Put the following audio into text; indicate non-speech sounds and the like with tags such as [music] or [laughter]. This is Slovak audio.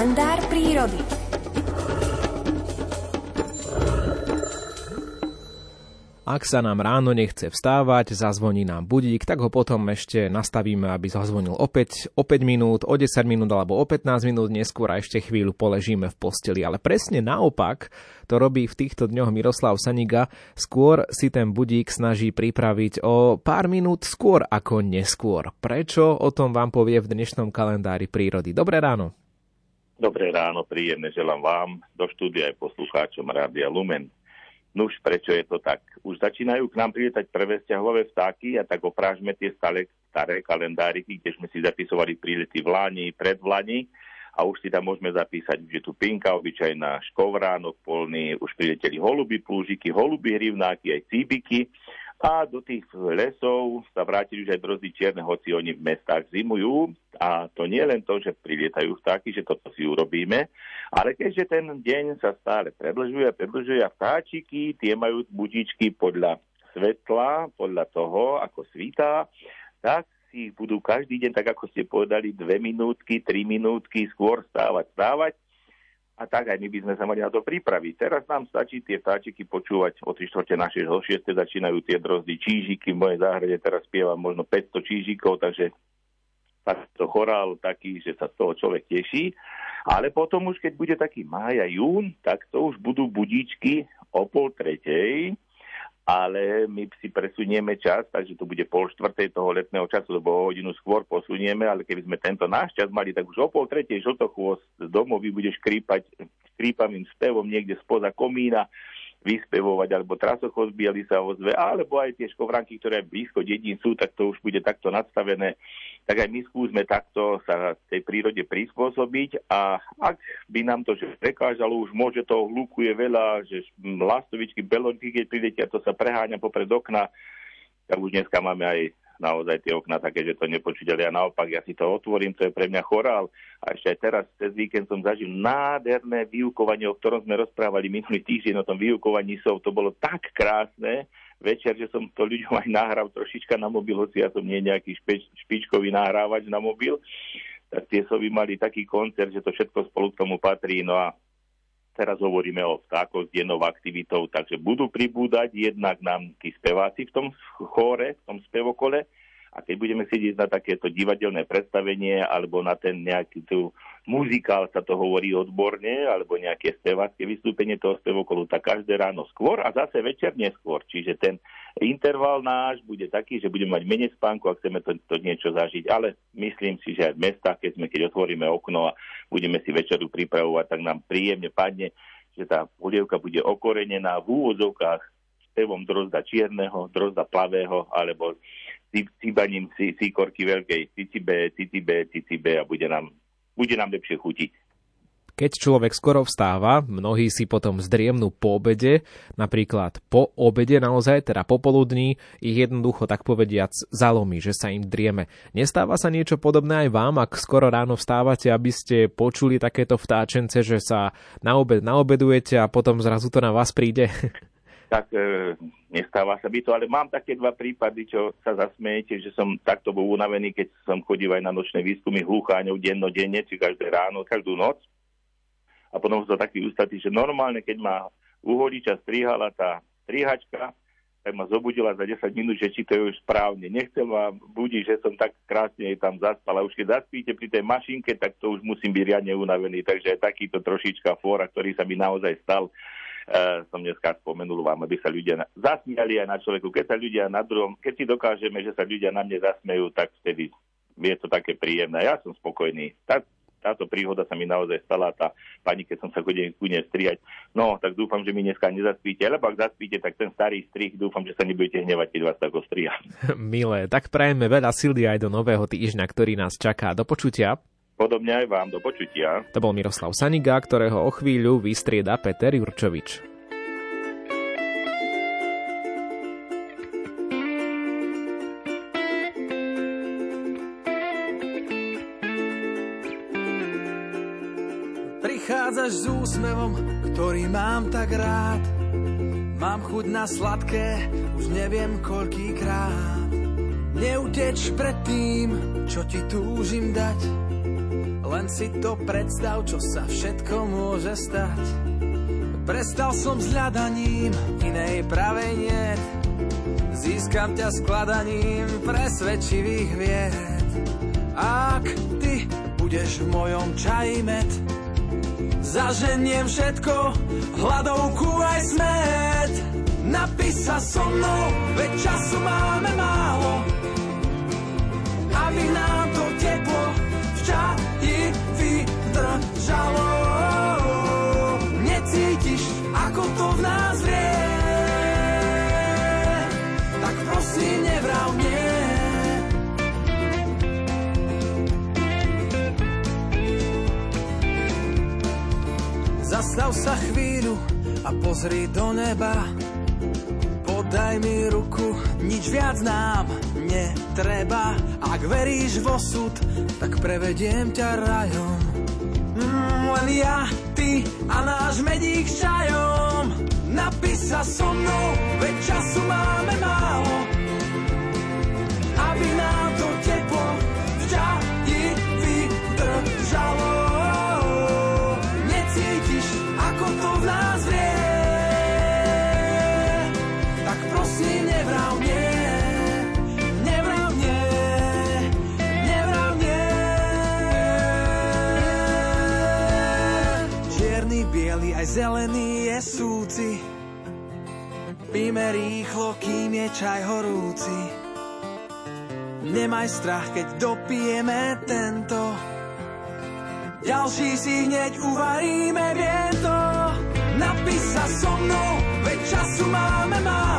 kalendár prírody. Ak sa nám ráno nechce vstávať, zazvoní nám budík, tak ho potom ešte nastavíme, aby zazvonil opäť o 5 minút, o 10 minút alebo o 15 minút neskôr a ešte chvíľu poležíme v posteli. Ale presne naopak to robí v týchto dňoch Miroslav Saniga. Skôr si ten budík snaží pripraviť o pár minút skôr ako neskôr. Prečo? O tom vám povie v dnešnom kalendári prírody. Dobré ráno. Dobré ráno, príjemne želám vám, do štúdia aj poslucháčom Rádia Lumen. Nuž, prečo je to tak? Už začínajú k nám prilietať prvé stiahové vtáky a tak oprážme tie stále staré kalendáriky, kde sme si zapisovali prílety v Lani, pred Vlani a už si tam môžeme zapísať, že tu pinka, obyčajná škovránok polný, už prileteli holuby, plúžiky, holuby, hrivnáky, aj cíbiky a do tých lesov sa vrátili už aj drozdy čierne, hoci oni v mestách zimujú. A to nie len to, že prilietajú vtáky, že toto si urobíme, ale keďže ten deň sa stále predlžuje a predlžuje a vtáčiky, tie majú budičky podľa svetla, podľa toho, ako svítá, tak si budú každý deň, tak ako ste povedali, dve minútky, tri minútky skôr stávať, stávať a tak aj my by sme sa mali na to pripraviť. Teraz nám stačí tie vtáčiky počúvať o 3 čtvrte na 6, o 6 začínajú tie drozdy čížiky. V mojej záhrade teraz spievam možno 500 čížikov, takže to chorál taký, že sa z toho človek teší. Ale potom už, keď bude taký máj jún, tak to už budú budíčky o pol tretej, ale my si presunieme čas, takže to bude pol štvrtej toho letného času, lebo o hodinu skôr posunieme, ale keby sme tento náš čas mali, tak už o pol tretej žltochôst z domovy bude škrípať škrípavým spevom niekde spoza komína vyspevovať, alebo trasochod biely sa ozve, alebo aj tie škovránky, ktoré blízko dedín sú, tak to už bude takto nastavené. Tak aj my skúsme takto sa tej prírode prispôsobiť a ak by nám to prekážalo, už môže to hlukuje veľa, že lastovičky, belonky, keď prídete a to sa preháňa popred okna, tak už dneska máme aj naozaj tie okna také, že to nepočuť, ale ja naopak, ja si to otvorím, to je pre mňa chorál. A ešte aj teraz, cez víkend som zažil nádherné vyukovanie, o ktorom sme rozprávali minulý týždeň o tom vyukovaní sov. To bolo tak krásne večer, že som to ľuďom aj nahral trošička na mobil, hoci ja som nie nejaký špeč, špičkový nahrávač na mobil. Tak tie sovy mali taký koncert, že to všetko spolu k tomu patrí. No a teraz hovoríme o vtákoch s dennou aktivitou, takže budú pribúdať jednak nám tí speváci v tom chóre, v tom spevokole, a keď budeme sedieť na takéto divadelné predstavenie alebo na ten nejaký tu muzikál, sa to hovorí odborne, alebo nejaké spevácké vystúpenie toho spevokolu, tak každé ráno skôr a zase večer neskôr. Čiže ten interval náš bude taký, že budeme mať menej spánku a chceme to, to niečo zažiť. Ale myslím si, že aj v mestách, keď sme keď otvoríme okno a budeme si večeru pripravovať, tak nám príjemne padne, že tá polievka bude okorenená v úvodzovkách spevom drozda čierneho, drozda plavého alebo cíbaním síkorky veľkej cicibe, cicibe, cicibe a bude nám, bude nám lepšie chutiť. Keď človek skoro vstáva, mnohí si potom zdriemnú po obede, napríklad po obede naozaj, teda popoludní, ich jednoducho tak povediac zalomí, že sa im drieme. Nestáva sa niečo podobné aj vám, ak skoro ráno vstávate, aby ste počuli takéto vtáčence, že sa na obed naobedujete a potom zrazu to na vás príde? [laughs] tak e, nestáva sa by to, ale mám také dva prípady, čo sa zasmejete, že som takto bol unavený, keď som chodil aj na nočné výskumy hlucháňov dennodenne, či každé ráno, každú noc. A potom som taký ústatý, že normálne, keď ma uhodiča strihala tá strihačka, tak ma zobudila za 10 minút, že či to je už správne. Nechcem vám budiť, že som tak krásne tam zaspal. A už keď zaspíte pri tej mašinke, tak to už musím byť riadne unavený. Takže takýto trošička fóra, ktorý sa mi naozaj stal, som dneska spomenul vám, aby sa ľudia na, zasmiali aj na človeku. Keď sa ľudia na druhom, keď si dokážeme, že sa ľudia na mne zasmejú, tak vtedy je to také príjemné. Ja som spokojný. Tak, táto príhoda sa mi naozaj stala, tá pani, keď som sa chodil ku nej strihať. No, tak dúfam, že mi dneska nezaspíte, lebo ak zaspíte, tak ten starý strih, dúfam, že sa nebudete hnevať, keď vás tako striha. [laughs] Milé, tak prajeme veľa sily aj do nového týždňa, ktorý nás čaká. Do počutia. Podobne aj vám, do počutia. To bol Miroslav Saniga, ktorého o chvíľu vystrieda Peter Jurčovič. Prichádzaš s úsmevom, ktorý mám tak rád. Mám chuť na sladké, už neviem koľkýkrát. Neuteč pred tým, čo ti túžim dať len si to predstav, čo sa všetko môže stať. Prestal som s hľadaním, inej pravej niet. Získam ťa skladaním presvedčivých vied. Ak ty budeš v mojom čaji med, zaženiem všetko, hladovku aj smet. Napíš sa so mnou, veď času Zastav sa chvíľu a pozri do neba. Podaj mi ruku, nič viac nám netreba. Ak veríš v osud, tak prevediem ťa rajom. Mm, len ja, ty a náš medík čajom. Napíš sa so mnou, veď času máme málo. Zelený je súci. Píme rýchlo, kým je čaj horúci. Nemaj strach, keď dopijeme tento. Ďalší si hneď uvaríme, vie to. Napíš sa so mnou, veď času máme málo.